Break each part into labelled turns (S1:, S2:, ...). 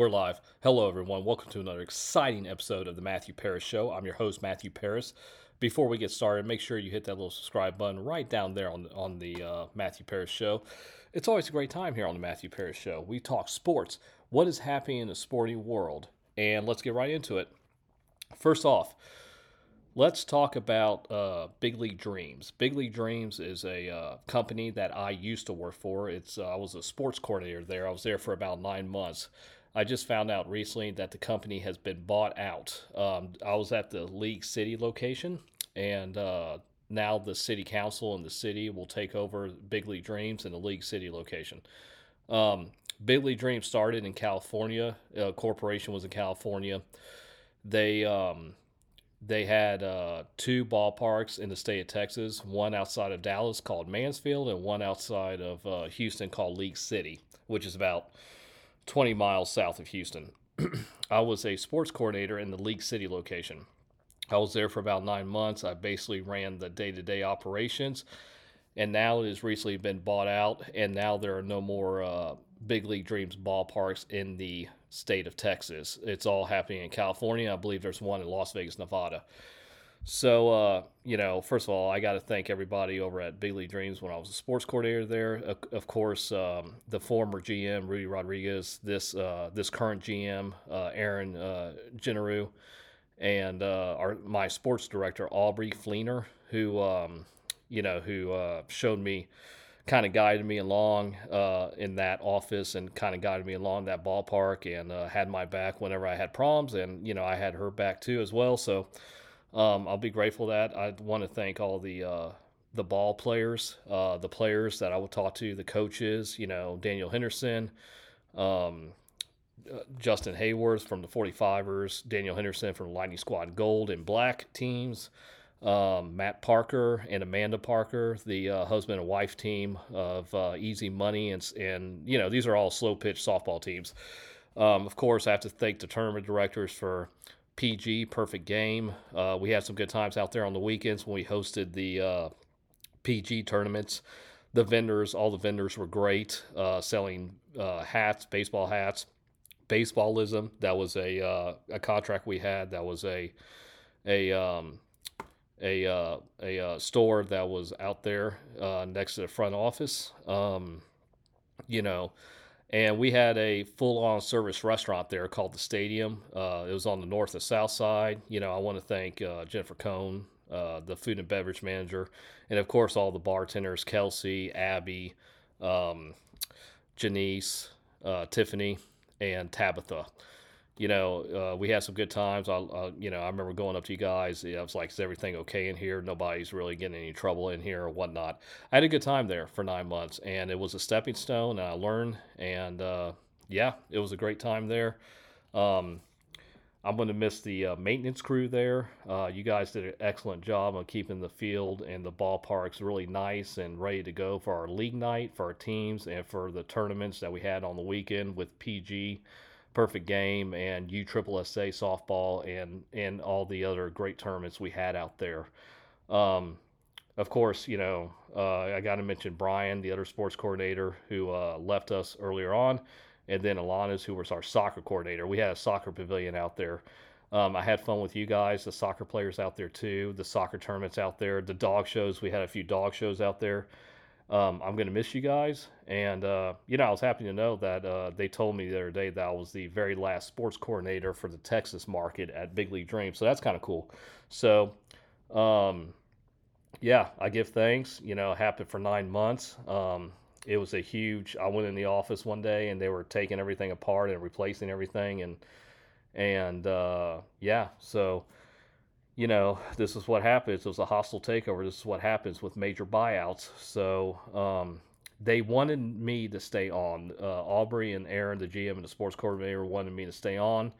S1: We're live. Hello, everyone. Welcome to another exciting episode of the Matthew Paris Show. I'm your host, Matthew Paris. Before we get started, make sure you hit that little subscribe button right down there on on the uh, Matthew Paris Show. It's always a great time here on the Matthew Paris Show. We talk sports, what is happening in the sporting world, and let's get right into it. First off, let's talk about uh, Big League Dreams. Big League Dreams is a uh, company that I used to work for. It's uh, I was a sports coordinator there. I was there for about nine months. I just found out recently that the company has been bought out. Um, I was at the League City location, and uh, now the city council and the city will take over Big League Dreams in the League City location. Um, Big League Dreams started in California. Uh, corporation was in California. They um, they had uh, two ballparks in the state of Texas. One outside of Dallas called Mansfield, and one outside of uh, Houston called League City, which is about 20 miles south of Houston. I was a sports coordinator in the League City location. I was there for about nine months. I basically ran the day to day operations, and now it has recently been bought out, and now there are no more uh, Big League Dreams ballparks in the state of Texas. It's all happening in California. I believe there's one in Las Vegas, Nevada. So, uh, you know, first of all, I got to thank everybody over at Big League Dreams when I was a sports coordinator there. Of, of course, um, the former GM Rudy Rodriguez, this uh, this current GM uh, Aaron uh, and uh, our my sports director Aubrey Fleener, who um, you know who uh, showed me, kind of guided me along uh, in that office and kind of guided me along that ballpark and had my back whenever I had problems, and you know I had her back too as well. So um, I'll be grateful that. I want to thank all the uh, the ball players, uh, the players that I will talk to, the coaches. You know, Daniel Henderson, um, uh, Justin Hayworth from the 45ers, Daniel Henderson from Lightning Squad Gold and Black teams. Um, Matt Parker and Amanda Parker, the uh, husband and wife team of uh, Easy Money, and and you know these are all slow pitch softball teams. Um, of course, I have to thank the tournament directors for PG, perfect game. Uh, we had some good times out there on the weekends when we hosted the uh, PG tournaments. The vendors, all the vendors were great, uh, selling uh, hats, baseball hats, baseballism. That was a uh, a contract we had. That was a a um, a uh, a store that was out there next to the front office. Um, you know, and we had a full-on service restaurant there called the Stadium. Uh, it was on the north and south side. You know, I want to thank uh, Jennifer Cohn, uh, the food and beverage manager, and of course all the bartenders: Kelsey, Abby, um, Janice, uh, Tiffany, and Tabitha you know, uh, we had some good times. I, uh, you know, I remember going up to you guys. I was like, "Is everything okay in here? Nobody's really getting any trouble in here or whatnot." I had a good time there for nine months, and it was a stepping stone, and I learned. And uh, yeah, it was a great time there. Um, I'm going to miss the uh, maintenance crew there. Uh, you guys did an excellent job on keeping the field and the ballparks really nice and ready to go for our league night, for our teams, and for the tournaments that we had on the weekend with PG perfect game and USSSA softball and and all the other great tournaments we had out there. Um, of course, you know uh, I got to mention Brian, the other sports coordinator who uh, left us earlier on, and then Alana's who was our soccer coordinator. We had a soccer pavilion out there. Um, I had fun with you guys, the soccer players out there too, the soccer tournaments out there, the dog shows. We had a few dog shows out there. Um, I'm going to miss you guys. And, uh, you know, I was happy to know that uh, they told me the other day that I was the very last sports coordinator for the Texas market at Big League Dream. So that's kind of cool. So, um, yeah, I give thanks. You know, happened for nine months. Um, it was a huge. I went in the office one day and they were taking everything apart and replacing everything, and and uh, yeah, so you know, this is what happens. It was a hostile takeover. This is what happens with major buyouts. So um, they wanted me to stay on. Uh, Aubrey and Aaron, the GM and the sports coordinator, wanted me to stay on.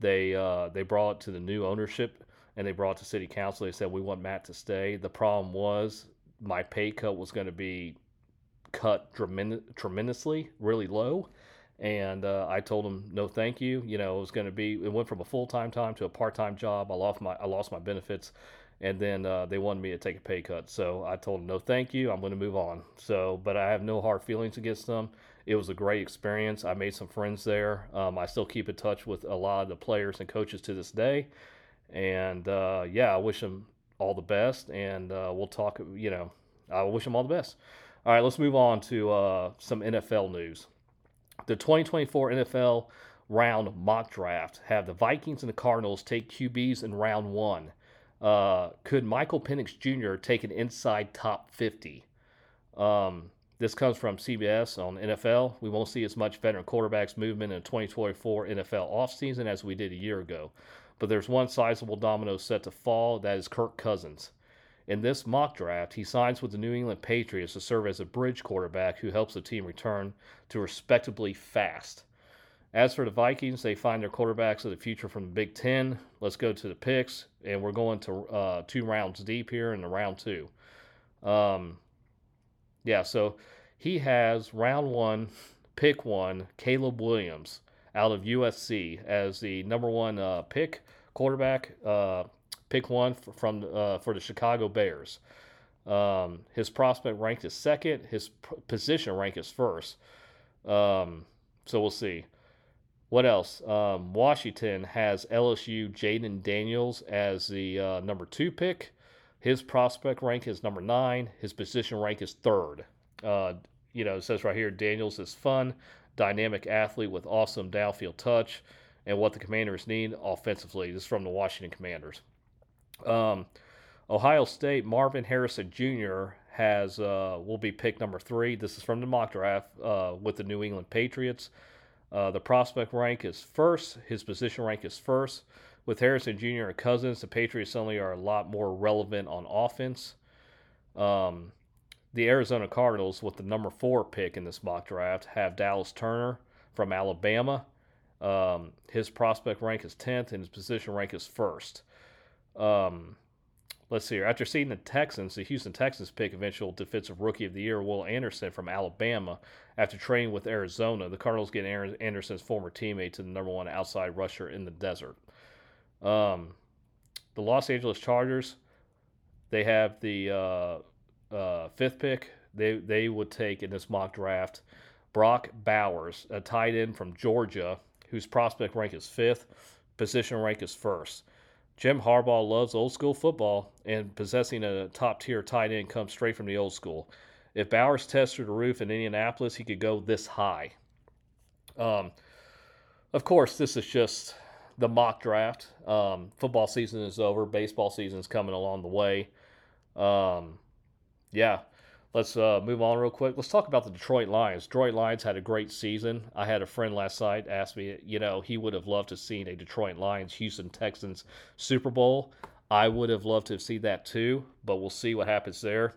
S1: They uh, they brought it to the new ownership and they brought it to city council. They said we want Matt to stay. The problem was my pay cut was going to be cut tremendously, really low and uh, I told him no, thank you. You know, it was going to be. It went from a full time time to a part time job. I lost my I lost my benefits, and then uh, they wanted me to take a pay cut. So I told them no, thank you. I'm going to move on. So, but I have no hard feelings against them. It was a great experience. I made some friends there. Um, I still keep in touch with a lot of the players and coaches to this day. And uh, yeah, I wish them all the best. And uh, we'll talk, you know, I wish them all the best. All right, let's move on to uh, some NFL news. The 2024 NFL round mock draft have the Vikings and the Cardinals take QBs in round one. Uh, could Michael Penix Jr. take an inside top 50? Um, this comes from CBS on NFL. We won't see as much veteran quarterbacks movement in the 2024 NFL offseason as we did a year ago. But there's one sizable domino set to fall that is Kirk Cousins. In this mock draft, he signs with the New England Patriots to serve as a bridge quarterback who helps the team return to respectably fast. As for the Vikings, they find their quarterbacks of the future from the Big Ten. Let's go to the picks, and we're going to uh, two rounds deep here in the round two. Um, yeah, so he has round one, pick one, Caleb Williams out of USC as the number one uh, pick quarterback. Uh, pick one for, from uh, for the Chicago Bears. Um, his prospect rank is second. His position rank is first. Um, so we'll see. What else? Um, Washington has LSU Jayden Daniels as the uh, number two pick. His prospect rank is number nine. His position rank is third. Uh, you know, it says right here Daniels is fun, dynamic athlete with awesome downfield touch, and what the Commanders need offensively. This is from the Washington Commanders. Um, Ohio State Marvin Harrison Jr. has uh, will be pick number three. This is from the mock draft uh, with the New England Patriots. Uh, the prospect rank is first. His position rank is first. With Harrison Jr. and Cousins, the Patriots suddenly are a lot more relevant on offense. Um, the Arizona Cardinals, with the number four pick in this mock draft, have Dallas Turner from Alabama. Um, his prospect rank is 10th, and his position rank is first. Um, let's see here. After seeing the Texans, the Houston Texans pick eventual defensive rookie of the year, Will Anderson from Alabama, after training with Arizona, the Cardinals get Aaron Anderson's former teammate to the number one outside rusher in the desert. Um, the Los Angeles Chargers, they have the uh, uh, fifth pick. They they would take in this mock draft Brock Bowers, a tight end from Georgia, whose prospect rank is fifth, position rank is first. Jim Harbaugh loves old school football, and possessing a top tier tight end comes straight from the old school. If Bowers through the roof in Indianapolis, he could go this high. Um, of course, this is just the mock draft. Um, football season is over. Baseball season is coming along the way. Um, yeah, let's uh, move on real quick. Let's talk about the Detroit Lions. Detroit Lions had a great season. I had a friend last night ask me, you know, he would have loved to have seen a Detroit Lions Houston Texans Super Bowl. I would have loved to have seen that too, but we'll see what happens there.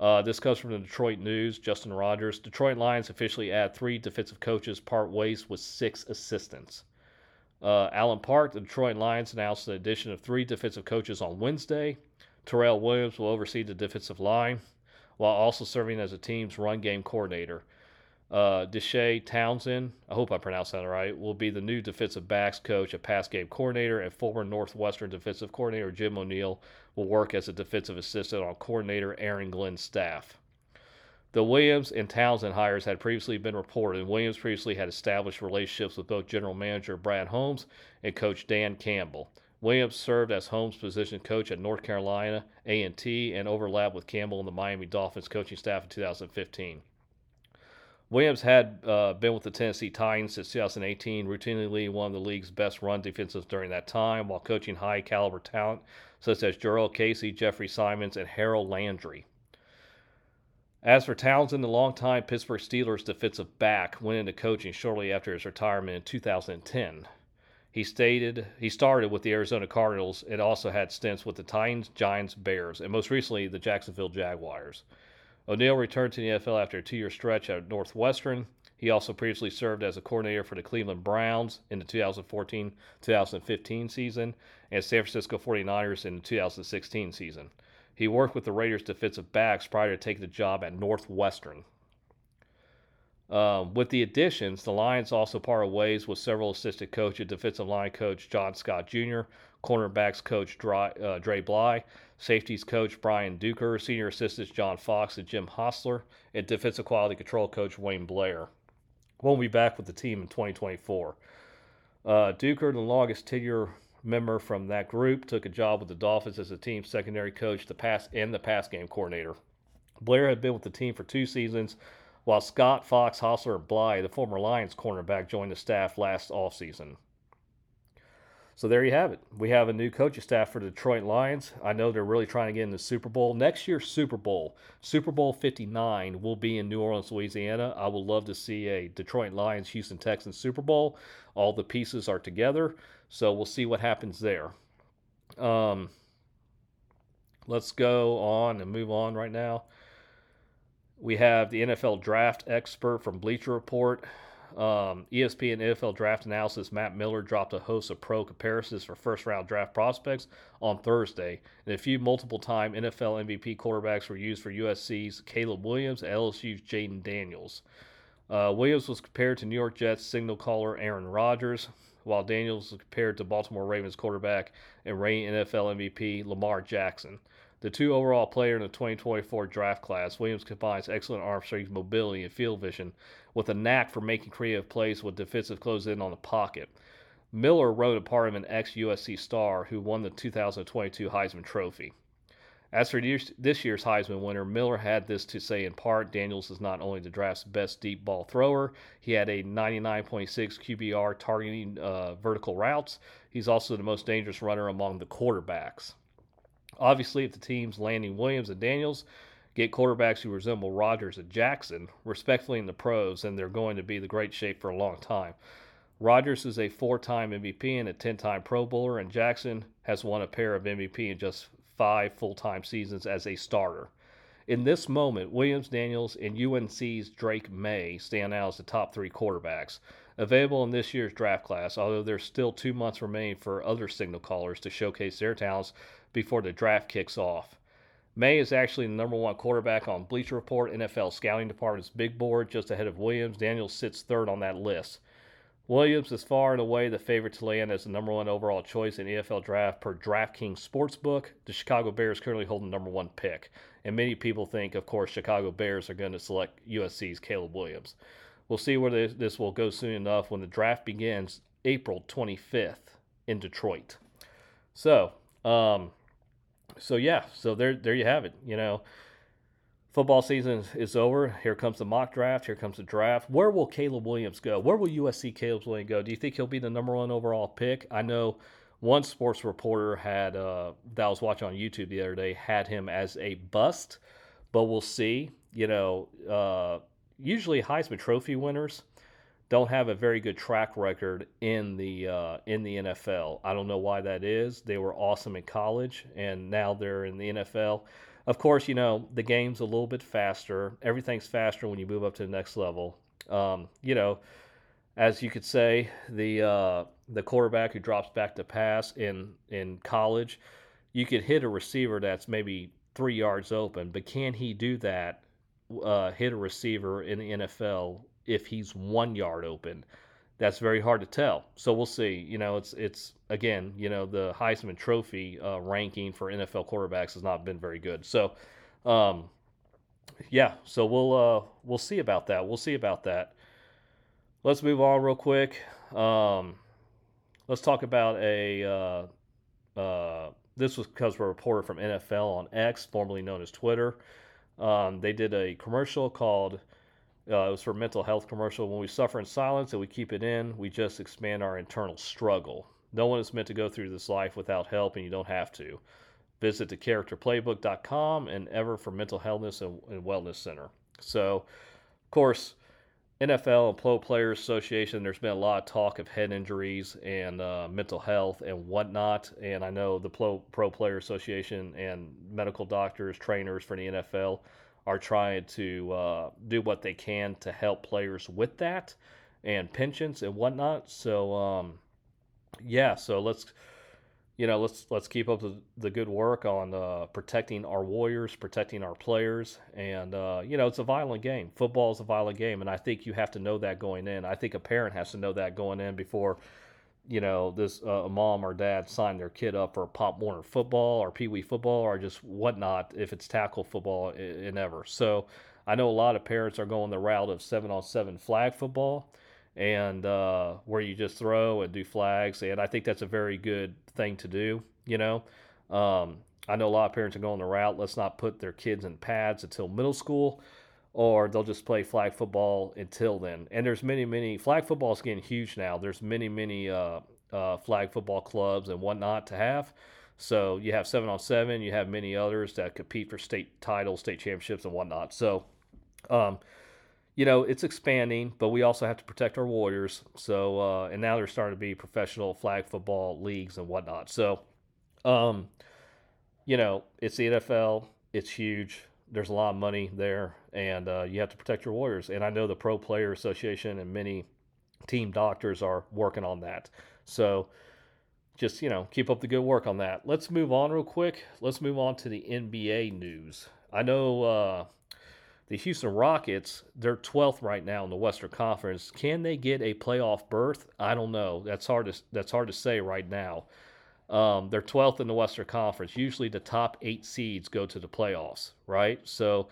S1: Uh, this comes from the Detroit News. Justin Rogers. Detroit Lions officially add three defensive coaches, part ways with six assistants. Uh, Allen Park, the Detroit Lions announced the addition of three defensive coaches on Wednesday. Terrell Williams will oversee the defensive line while also serving as a team's run game coordinator. Uh, Deshea Townsend, I hope I pronounced that right, will be the new defensive backs coach a pass game coordinator, and former Northwestern defensive coordinator Jim O'Neil will work as a defensive assistant on coordinator Aaron Glenn's staff. The Williams and Townsend hires had previously been reported, and Williams previously had established relationships with both general manager Brad Holmes and coach Dan Campbell. Williams served as Holmes' position coach at North Carolina A&T and overlapped with Campbell and the Miami Dolphins coaching staff in 2015. Williams had uh, been with the Tennessee Titans since 2018, routinely one of the league's best run defenses during that time, while coaching high caliber talent such as Jurrell Casey, Jeffrey Simmons, and Harold Landry. As for Townsend, the longtime Pittsburgh Steelers defensive back went into coaching shortly after his retirement in 2010. He stated he started with the Arizona Cardinals and also had stints with the Titans, Giants, Bears, and most recently the Jacksonville Jaguars. O'Neil returned to the NFL after a two year stretch at Northwestern. He also previously served as a coordinator for the Cleveland Browns in the 2014 2015 season and San Francisco 49ers in the 2016 season. He worked with the Raiders defensive backs prior to taking the job at Northwestern. Um, with the additions, the Lions also parted ways with several assistant coaches, defensive line coach John Scott Jr., cornerbacks coach Dre, uh, Dre Bly, safeties coach Brian Duker, senior assistants John Fox and Jim Hostler, and defensive quality control coach Wayne Blair. won't be back with the team in 2024. Uh, Duker, the longest tenure member from that group, took a job with the Dolphins as the team's secondary coach, the pass and the pass game coordinator. Blair had been with the team for two seasons, while Scott, Fox, Hostler, and Bly, the former Lions cornerback, joined the staff last offseason. So there you have it. We have a new coaching staff for the Detroit Lions. I know they're really trying to get in the Super Bowl. Next year's Super Bowl, Super Bowl 59, will be in New Orleans, Louisiana. I would love to see a Detroit Lions Houston Texans Super Bowl. All the pieces are together, so we'll see what happens there. Um, let's go on and move on right now. We have the NFL draft expert from Bleacher Report. Um, ESPN NFL draft analysis Matt Miller dropped a host of pro comparisons for first round draft prospects on Thursday, and a few multiple time NFL MVP quarterbacks were used for USC's Caleb Williams and LSU's Jayden Daniels. Uh, Williams was compared to New York Jets signal caller Aaron Rodgers, while Daniels was compared to Baltimore Ravens quarterback and reigning NFL MVP Lamar Jackson. The two overall player in the 2024 draft class, Williams combines excellent arm strength, mobility, and field vision with a knack for making creative plays with defensive close in on the pocket. Miller wrote a part of an ex USC star who won the 2022 Heisman Trophy. As for this year's Heisman winner, Miller had this to say in part Daniels is not only the draft's best deep ball thrower, he had a 99.6 QBR targeting uh, vertical routes. He's also the most dangerous runner among the quarterbacks. Obviously, if the teams landing Williams and Daniels get quarterbacks who resemble Rodgers and Jackson, respectfully in the pros, then they're going to be the great shape for a long time. Rodgers is a four time MVP and a 10 time Pro Bowler, and Jackson has won a pair of MVP in just five full time seasons as a starter. In this moment, Williams, Daniels, and UNC's Drake Maye stand out as the top three quarterbacks available in this year's draft class, although there's still two months remaining for other signal callers to showcase their talents before the draft kicks off. Maye is actually the number one quarterback on Bleacher Report, NFL scouting department's big board, just ahead of Williams. Daniels sits third on that list. Williams is far and away the favorite to land as the number one overall choice in NFL draft per DraftKings Sportsbook. The Chicago Bears currently hold the number one pick. And many people think, of course, Chicago Bears are going to select USC's Caleb Williams. We'll see where this, will go soon enough when the draft begins April 25th in Detroit. So, um, so yeah, so there there you have it. You know, football season is over. Here comes the mock draft. Here comes the draft. Where will Caleb Williams go? Where will USC Caleb Williams go? Do you think he'll be the number one overall pick? I know one sports reporter had uh, that was watching on YouTube the other day had him as a bust, but we'll see. You know, uh, usually Heisman Trophy winners don't have a very good track record in the uh, in the NFL. I don't know why that is. They were awesome in college, and now they're in the NFL. Of course, you know the game's a little bit faster. Everything's faster when you move up to the next level. Um, you know, as you could say, the uh, the quarterback who drops back to pass in in college, you could hit a receiver that's maybe three yards open, but can he do that? Uh, hit a receiver in the NFL if he's one yard open. That's very hard to tell. So we'll see. You know, it's it's again, you know, the Heisman Trophy uh, ranking for NFL quarterbacks has not been very good. So, um, yeah. So we'll uh, we'll see about that. We'll see about that. Let's move on real quick. Um, let's talk about a. Uh, uh, this was because we're a reporter from NFL on X, formerly known as Twitter. Um, they did a commercial called uh, it was for mental health commercial. When we suffer in silence and we keep it in, we just expand our internal struggle. No one is meant to go through this life without help, and you don't have to. Visit the thecharacterplaybook.com and ever for mental healthness and, and wellness center. So, of course, NFL and Pro Players Association, there's been a lot of talk of head injuries and uh, mental health and whatnot. And I know the Pro, Pro Player Association and medical doctors, trainers for the NFL are trying to uh, do what they can to help players with that and pensions and whatnot. So um, yeah, so let's you know let's let's keep up the, the good work on uh, protecting our warriors, protecting our players, and uh, you know it's a violent game. Football is a violent game, and I think you have to know that going in. I think a parent has to know that going in before you know, this uh, mom or dad sign their kid up for Pop Warner football or Pee Wee football or just whatnot if it's tackle football and ever. So I know a lot of parents are going the route of seven on seven flag football and uh, where you just throw and do flags. And I think that's a very good thing to do, you know. Um, I know a lot of parents are going the route, let's not put their kids in pads until middle school, or they'll just play flag football until then. And there's many, many, flag football is getting huge now. There's many, many uh, uh, flag football clubs and whatnot to have. So you have seven on seven, you have many others that compete for state titles, state championships, and whatnot. So, um, you know, it's expanding, but we also have to protect our warriors. So, uh, and now there's starting to be professional flag football leagues and whatnot. So, um, you know, it's the NFL. It's huge. There's a lot of money there, and uh, you have to protect your Warriors. And I know the Pro Player Association and many team doctors are working on that. So just, you know, keep up the good work on that. Let's move on real quick. Let's move on to the NBA news. I know uh, the Houston Rockets, they're 12th right now in the Western Conference. Can they get a playoff berth? I don't know. That's hard to that's hard to say right now. Um, they're 12th in the Western Conference. Usually the top eight seeds go to the playoffs, right? So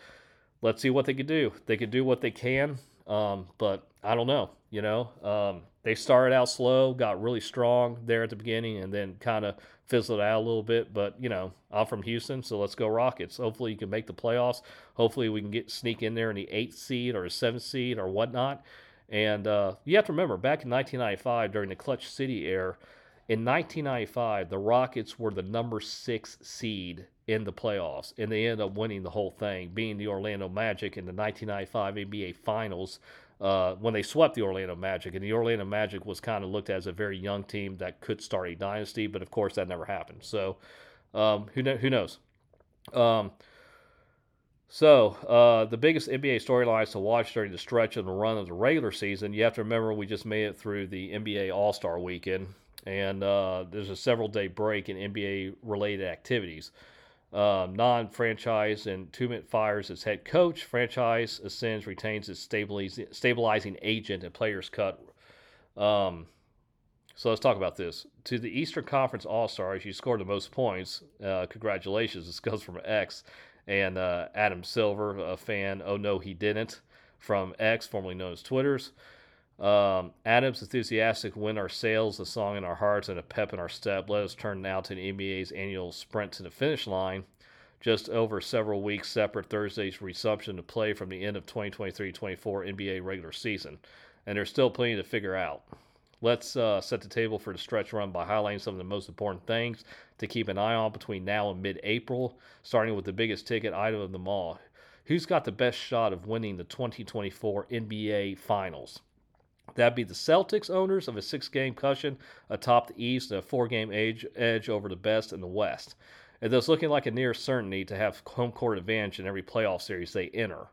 S1: let's see what they could do. They could do what they can, um, but I don't know. You know, um, they started out slow, got really strong there at the beginning, and then kind of fizzled out a little bit. But you know, I'm from Houston, so let's go Rockets. Hopefully, you can make the playoffs. Hopefully, we can get sneak in there in the eighth seed or a seventh seed or whatnot. And uh, you have to remember, back in 1995, during the Clutch City era, in 1995, the Rockets were the number six seed in the playoffs, and they ended up winning the whole thing, being the Orlando Magic in the 1995 NBA Finals uh, when they swept the Orlando Magic. And the Orlando Magic was kind of looked at as a very young team that could start a dynasty, but of course that never happened. So um, who, who knows? Um, so, uh, the biggest NBA storylines to watch during the stretch of the run of the regular season, you have to remember we just made it through the NBA All Star weekend and uh, there's a several day break in NBA related activities. Uh, non franchise and Tumit fires its head coach. Franchise ascends, retains its stabilizing, stabilizing agent, and players cut. Um, so let's talk about this. To the Eastern Conference All Stars, you scored the most points. Uh, congratulations. This goes from X. And uh, Adam Silver, a fan, oh no, he didn't, from X, formerly known as Twitter's. Um, Adams enthusiastic win our sails, a song in our hearts, and a pep in our step. Let us turn now to the NBA's annual sprint to the finish line. Just over several weeks separate Thursday's resumption to play from the end of 2023-24 NBA regular season, and there's still plenty to figure out. Let's uh, set the table for the stretch run by highlighting some of the most important things to keep an eye on between now and mid-April, starting with the biggest ticket item of them all. Who's got the best shot of winning the 2024 NBA Finals? That'd be the Celtics owners of a six game cushion atop the East and a four game edge, over the best in the West. And thus looking like a near certainty to have home court advantage in every playoff series they enter.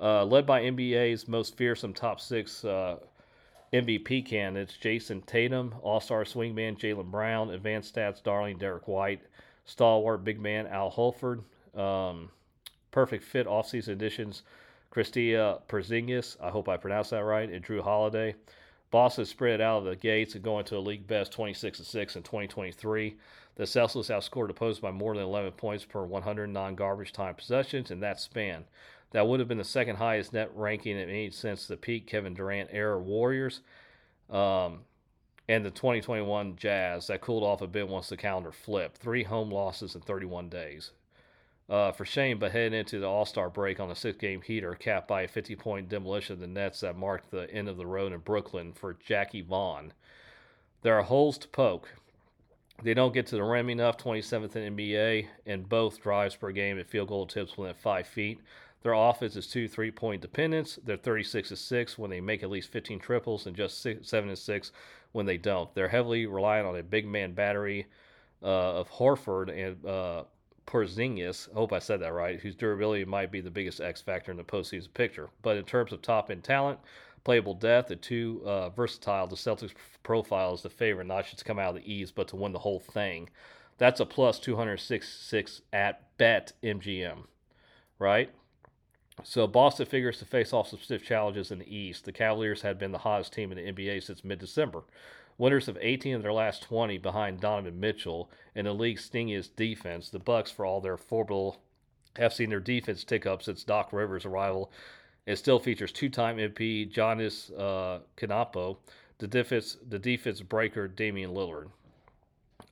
S1: Uh, led by NBA's most fearsome top six uh, MVP candidates Jayson Tatum, All Star swingman Jaylen Brown, advanced stats darling Derrick White, stalwart big man Al Horford, um, perfect fit offseason additions Christia Porzingis, I hope I pronounced that right, and Jrue Holiday. Boston spread out of the gates and going to a league best 26 6 in 2023. The Celtics outscored opposed by more than 11 points per 109 garbage time possessions in that span. That would have been the second highest net ranking in any since the peak Kevin Durant era Warriors. Um, and the 2021 Jazz that cooled off a bit once the calendar flipped. Three home losses in 31 days uh, for shame, but heading into the All Star break on a six game heater, capped by a 50 point demolition of the Nets that marked the end of the road in Brooklyn for Jacque Vaughn. There are holes to poke. They don't get to the rim enough, 27th in NBA, and both drives per game and field goal tips within five feet. Their offense is two three point dependence. They're 36 to 6 when they make at least 15 triples and just six, 7 to 6 when they don't. They're heavily reliant on a big man battery uh, of Horford and uh, Porzingis, I hope I said that right, whose durability might be the biggest X factor in the postseason picture. But in terms of top end talent, playable depth, and too uh, versatile, the Celtics profile is the favorite not just to come out of the East, but to win the whole thing. That's a plus 266 at bet MGM, right? So Boston figures to face off some stiff challenges in the East. The Cavaliers had been the hottest team in the NBA since mid-December. Winners of 18 of their last 20 behind Donovan Mitchell and the league's stingiest defense, the Bucks, for all their formidable have seen their defense tick up since Doc Rivers' arrival. It still features two-time MP Giannis uh, Canapo, the defense the defense breaker Damian Lillard.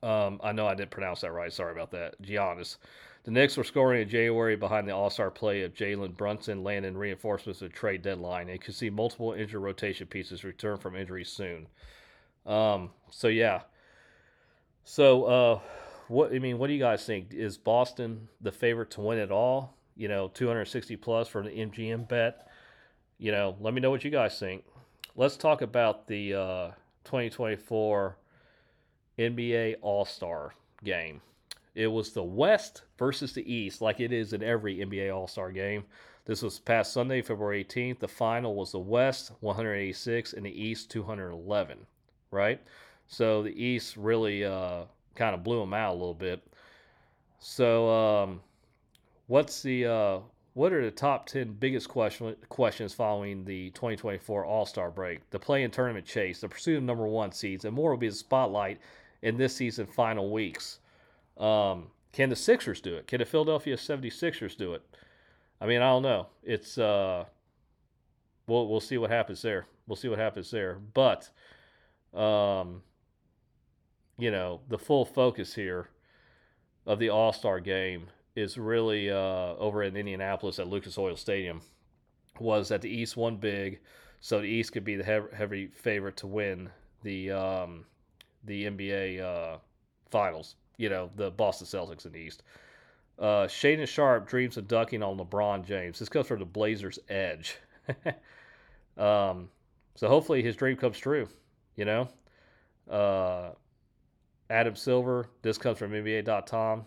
S1: Um, I know I didn't pronounce that right. Sorry about that. Giannis. The Knicks were scoring in January behind the All Star play of Jalen Brunson landing reinforcements at trade deadline and could see multiple injured rotation pieces return from injury soon. Um, so yeah. So uh, what I mean, what do you guys think? Is Boston the favorite to win it all? You know, 260 plus for the MGM bet. You know, let me know what you guys think. Let's talk about the uh, 2024 NBA All Star game. It was the West versus the East, like it is in every NBA All Star game. This was past Sunday, February 18th. The final was the West 186 and the East 211, right? So the East really uh, kind of blew them out a little bit. So, um, what's the uh, what are the top 10 biggest question, questions following the 2024 All Star break? The play in tournament chase, the pursuit of number one seeds, and more will be the spotlight in this season final weeks. Um, can the Sixers do it? Can the Philadelphia 76ers do it? I mean, I don't know. It's uh, we'll we'll see what happens there. We'll see what happens there. But um, you know, the full focus here of the All Star game is really uh, over in Indianapolis at Lucas Oil Stadium. Was that the East won big, so the East could be the heavy favorite to win the um, the NBA uh, Finals. You know, the Boston Celtics in the East. Uh, Shaedon Sharpe dreams of ducking on LeBron James. This comes from the Blazers' edge. um, so hopefully his dream comes true. You know, uh, Adam Silver. This comes from NBA.com.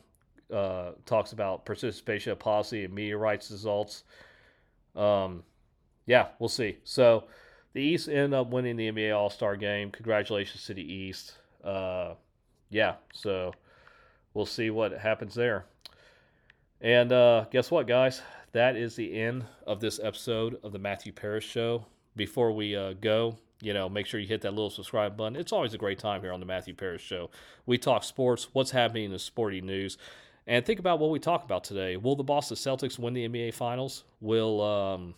S1: Uh, talks about participation policy and media rights results. Um, yeah, we'll see. So the East end up winning the NBA All Star game. Congratulations to the East. Uh, yeah, so we'll see what happens there. And uh, guess what, guys? That is the end of this episode of the Matthew Paris Show. Before we uh, go, you know, make sure you hit that little subscribe button. It's always a great time here on the Matthew Paris Show. We talk sports, what's happening in the sporty news, and think about what we talk about today. Will the Boston Celtics win the NBA Finals? Will um,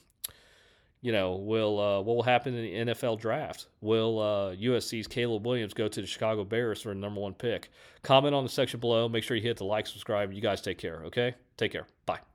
S1: you know, will uh, what will happen in the NFL draft? Will uh, USC's Caleb Williams go to the Chicago Bears for the number one pick? Comment on the section below. Make sure you hit the like, subscribe. You guys take care, okay? Take care. Bye.